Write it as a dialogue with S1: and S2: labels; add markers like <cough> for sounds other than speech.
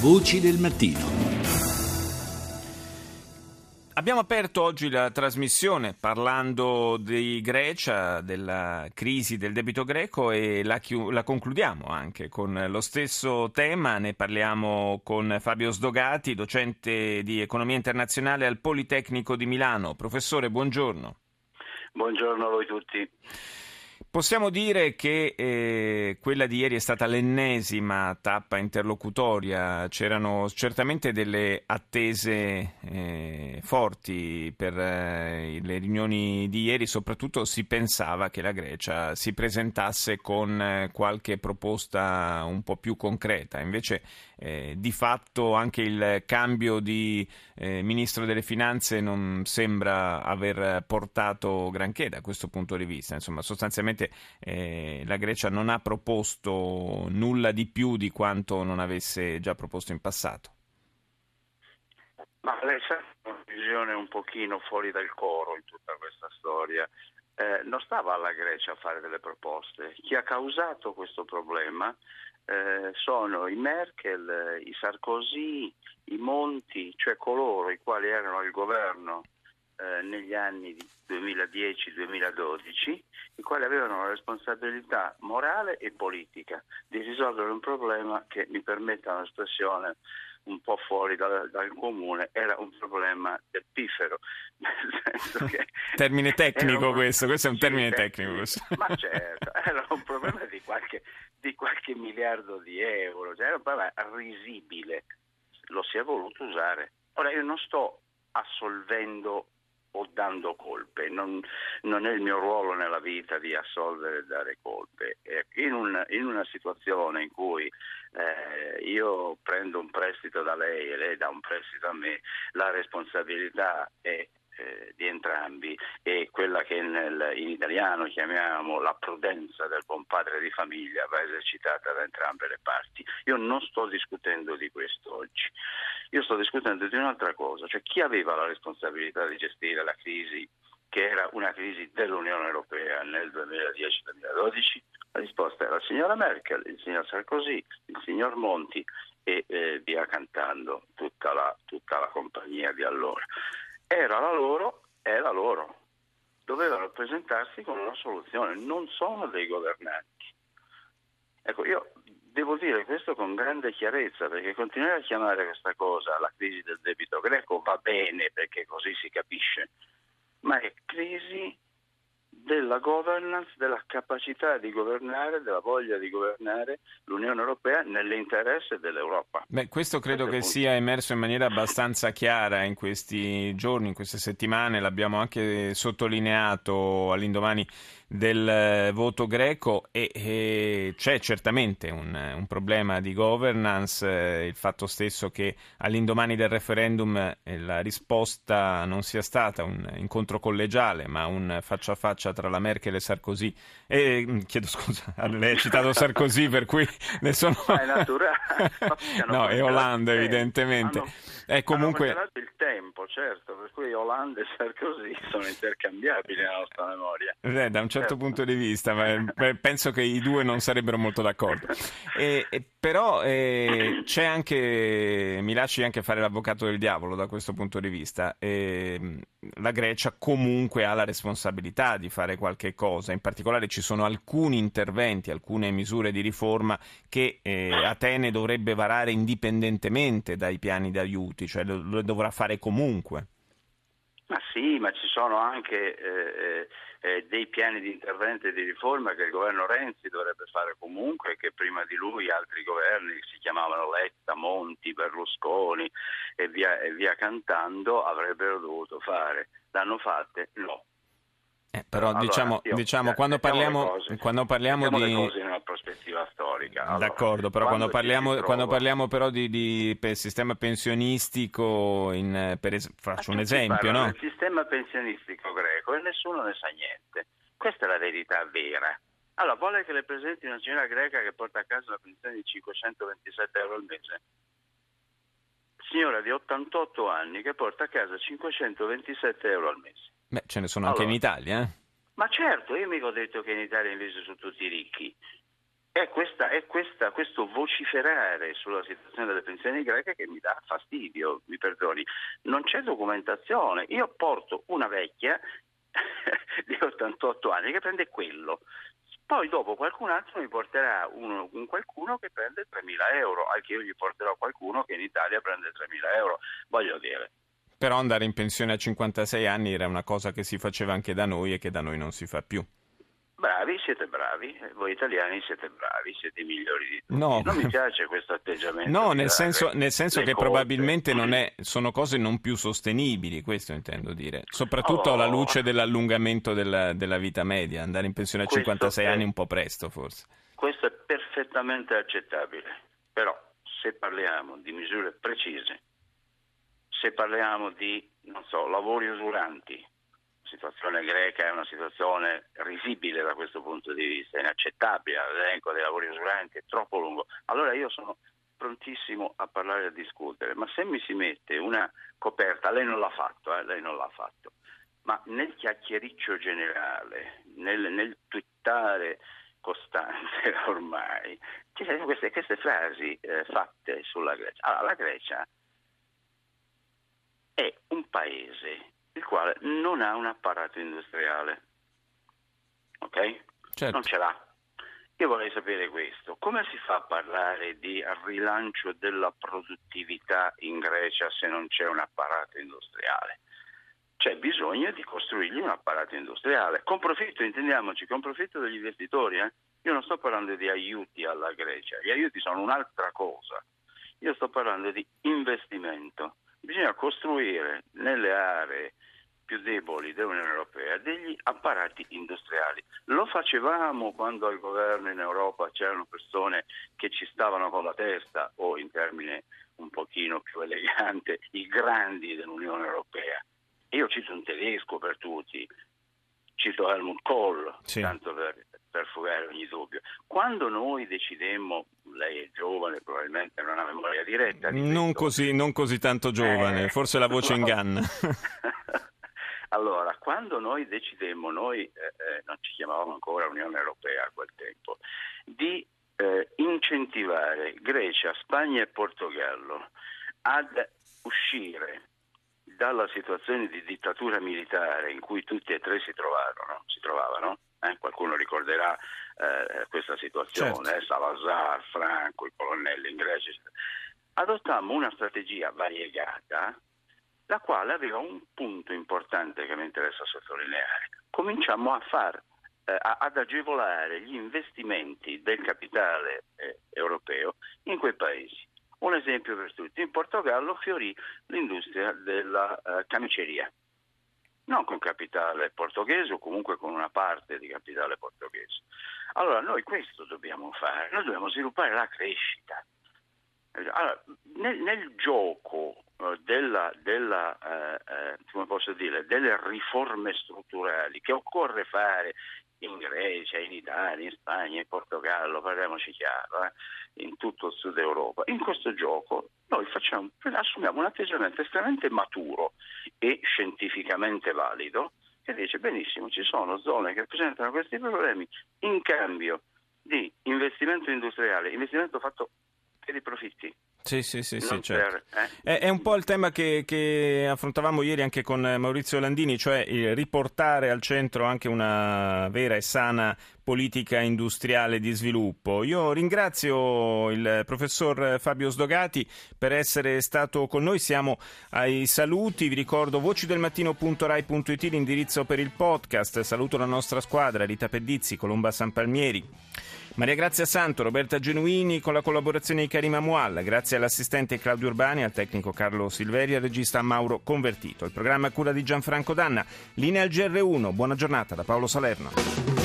S1: Voci del mattino.
S2: Abbiamo aperto oggi la trasmissione parlando di Grecia, della crisi del debito greco e la, chi- la, concludiamo anche con lo stesso tema. Ne parliamo con Fabio Sdogati, docente di economia internazionale al Politecnico di Milano. Professore, buongiorno.
S3: Buongiorno a voi tutti.
S2: Possiamo dire che eh, quella di ieri è stata l'ennesima tappa interlocutoria, c'erano certamente delle attese eh, forti per eh, le riunioni di ieri, soprattutto si pensava che la Grecia si presentasse con eh, qualche proposta un po' più concreta, invece eh, di fatto anche il cambio di eh, ministro delle finanze non sembra aver portato granché da questo punto di vista, insomma sostanzialmente Evidentemente eh, la Grecia non ha proposto nulla di più di quanto non avesse già proposto in passato.
S3: Ma lei sa una visione un pochino fuori dal coro in tutta questa storia. Eh, non stava alla Grecia a fare delle proposte. Chi ha causato questo problema eh, sono i Merkel, i Sarkozy, i Monti, cioè coloro i quali erano al governo eh, negli anni 2010-2012, i quali avevano la responsabilità morale e politica di risolvere un problema che, mi permetta un'espressione un po' fuori dal, dal, comune, era un problema del pifero. <laughs> <laughs>
S2: termine tecnico un... questo, questo è un termine tecnico.
S3: Ma <laughs> certo, era un problema di qualche, di qualche miliardo di euro, cioè era un problema risibile, lo si è voluto usare. Ora io non sto assolvendo o dando colpe, non, non, è il mio ruolo nella vita di assolvere e dare colpe. In, un, in una situazione in cui eh, io prendo un prestito da lei e lei dà un prestito a me, la responsabilità è eh, di entrambi e quella che nel, in italiano chiamiamo la prudenza del buon padre di famiglia va esercitata da entrambe le parti. Io non sto discutendo di questo oggi, io sto discutendo di un'altra cosa, cioè chi aveva la responsabilità di gestire la crisi che era una crisi dell'Unione Europea nel 2010-2012? La risposta era la signora Merkel, il signor Sarkozy, il signor Monti e eh, via cantando tutta la, tutta la compagnia di allora era la loro, è la loro. Dovevano presentarsi con una soluzione, non sono dei governanti. Ecco, io devo dire questo con grande chiarezza, perché continuare a chiamare questa cosa la crisi del debito greco va bene, perché così si capisce, ma è crisi della governance, della capacità di governare, della voglia di governare l'Unione Europea nell'interesse dell'Europa.
S2: Beh, questo credo che sia emerso in maniera abbastanza chiara in questi giorni, in queste settimane, l'abbiamo anche sottolineato all'indomani del eh, voto greco e, e c'è certamente un, un, problema di governance, eh, il fatto stesso che all'indomani del referendum eh, la risposta non sia stata un incontro collegiale ma un faccia a faccia tra la Merkel e Sarkozy. E, mm, chiedo scusa, <laughs> lei ha citato Sarkozy per cui ne sono...
S3: Naturale. <laughs> <laughs>
S2: no, è Olanda evidentemente. È comunque...
S3: certo, per cui Olanda e Sarkozy <laughs> sono intercambiabili nella nostra memoria.
S2: Eh, da un certo, certo, punto di vista, ma penso che i due non sarebbero molto d'accordo. E, <laughs> e, però eh, c'è anche, mi lasci anche fare l'avvocato del diavolo da questo punto di vista. Eh, la Grecia comunque ha la responsabilità di fare qualche cosa, in particolare ci sono alcuni interventi, alcune misure di riforma che eh, Atene dovrebbe varare indipendentemente dai piani d'aiuti, cioè lo, lo dovrà fare comunque.
S3: Ma sì, ma ci sono anche eh, eh, eh, dei piani di intervento e di riforma che il governo Renzi dovrebbe fare comunque, che prima di lui altri governi che si chiamavano Letta, Monti, Berlusconi e via, e via cantando avrebbero dovuto fare. L'hanno fatte? No.
S2: Eh, però allora, diciamo, diciamo quando parliamo, quando parliamo di...
S3: storica. Allora,
S2: D'accordo, però quando, quando parliamo, trova... quando parliamo, però di, di sistema pensionistico, in, es... faccio un esempio, no?
S3: Il sistema pensionistico greco e nessuno ne sa niente. Questa è la verità vera. Allora, vuole che le presenti una signora greca che porta a casa una pensione di 527 euro al mese? Signora di 88 anni che porta a casa 527 euro al mese.
S2: Beh, ce ne sono allora, anche in Italia, eh?
S3: Ma certo, io mica ho detto che in Italia invece sono tutti ricchi. È, questa, è questa, questo vociferare sulla situazione delle pensioni greche che mi dà fastidio, mi perdoni. Non c'è documentazione. Io porto una vecchia <laughs> di 88 anni che prende quello. Poi dopo qualcun altro mi porterà uno, un qualcuno che prende 3.000 euro, anche io gli porterò qualcuno che in Italia prende 3.000 euro. Voglio dire,
S2: però andare in pensione a 56 anni era una cosa che si faceva anche da noi e che da noi non si fa più.
S3: Bravi, siete bravi, voi italiani siete bravi, siete i migliori di tutti. No. Non mi piace questo atteggiamento.
S2: No, nel senso, nel senso che cose. probabilmente è, sono cose non più sostenibili, questo intendo dire. Soprattutto oh. alla luce dell'allungamento della, della, vita media, andare in pensione a questo 56 è, anni un po' presto forse.
S3: Questo è perfettamente accettabile, però se parliamo di misure precise, se parliamo di, so, lavori usuranti, la situazione greca è una situazione risibile da questo punto di vista, inaccettabile, l'elenco dei lavori usuranti è troppo lungo. Allora io sono prontissimo a parlare e a discutere, ma se mi si mette una coperta, lei non l'ha fatto, eh, lei non l'ha fatto, ma nel chiacchiericcio generale, nel, nel twittare costante <laughs> ormai, ci sono queste, queste frasi eh, fatte sulla Grecia. Allora, la Grecia è un paese il quale non ha un apparato industriale. Ok? Certo. Non ce l'ha. Io vorrei sapere questo, come si fa a parlare di rilancio della produttività in Grecia se non c'è un apparato industriale? C'è bisogno di costruirgli un apparato industriale, con profitto, intendiamoci, con profitto degli investitori. Eh? Io non sto parlando di aiuti alla Grecia, gli aiuti sono un'altra cosa, io sto parlando di investimento bisogna costruire nelle aree più deboli dell'Unione Europea degli apparati industriali. Lo facevamo quando al governo in Europa c'erano persone che ci stavano con la testa, o in termine un pochino più elegante, i grandi dell'Unione Europea. Io cito un tedesco per tutti, cito Helmut Kohl, sì. tanto per, per fugare ogni dubbio. Quando noi decidemmo, lei è giovane, probabilmente non ha memoria diretta.
S2: Non così, non così, tanto giovane, eh, forse la voce no. inganna. <laughs> <laughs>
S3: allora, quando noi decidemmo, noi eh, eh, non ci chiamavamo ancora Unione Europea a quel tempo, di eh, incentivare Grecia, Spagna e Portogallo ad uscire dalla situazione di dittatura militare in cui tutti e tre si trovarono, si trovavano eh? qualcuno ricorderà eh, questa situazione, certo. eh, Salazar, Franco, i colonnelli in Grecia, adottammo una strategia variegata la quale aveva un punto importante che mi interessa sottolineare. Cominciamo a far, eh, ad agevolare gli investimenti del capitale eh, europeo in quei paesi. Un esempio per tutti, in Portogallo fiorì l'industria della uh, camiceria, non con capitale portoghese o comunque con una parte di capitale portoghese. Allora noi questo dobbiamo fare, noi dobbiamo sviluppare la crescita. Allora, nel, nel, gioco della, della, uh, uh, dire, delle riforme strutturali che occorre fare in Grecia, in Italia, in Spagna, in Portogallo, parliamoci chiaro, eh, in tutto il sud Europa. In questo gioco noi facciamo, assumiamo un atteggiamento estremamente maturo e scientificamente valido che dice benissimo, ci sono zone che presentano questi problemi in cambio di investimento industriale, investimento fatto per i profitti.
S2: Sì, sì, sì, sì certo. per, eh? è, un po' il tema che, che, affrontavamo ieri anche con Maurizio Landini, cioè riportare al centro anche una vera e sana politica industriale di sviluppo. Io ringrazio il professor Fabio Sdogati per essere stato con noi. Siamo ai saluti. Vi ricordo vocidelmattino.rai.it l'indirizzo per il podcast. Saluto la nostra squadra, Rita Pedizzi, Colomba San Palmieri. Maria Grazia Santo, Roberta Genuini con la collaborazione di Karima Mualla, grazie all'assistente Claudio Urbani, al tecnico Carlo Silveri e al regista Mauro Convertito. Il programma cura di Gianfranco Danna. Linea al GR1, buona giornata da Paolo Salerno.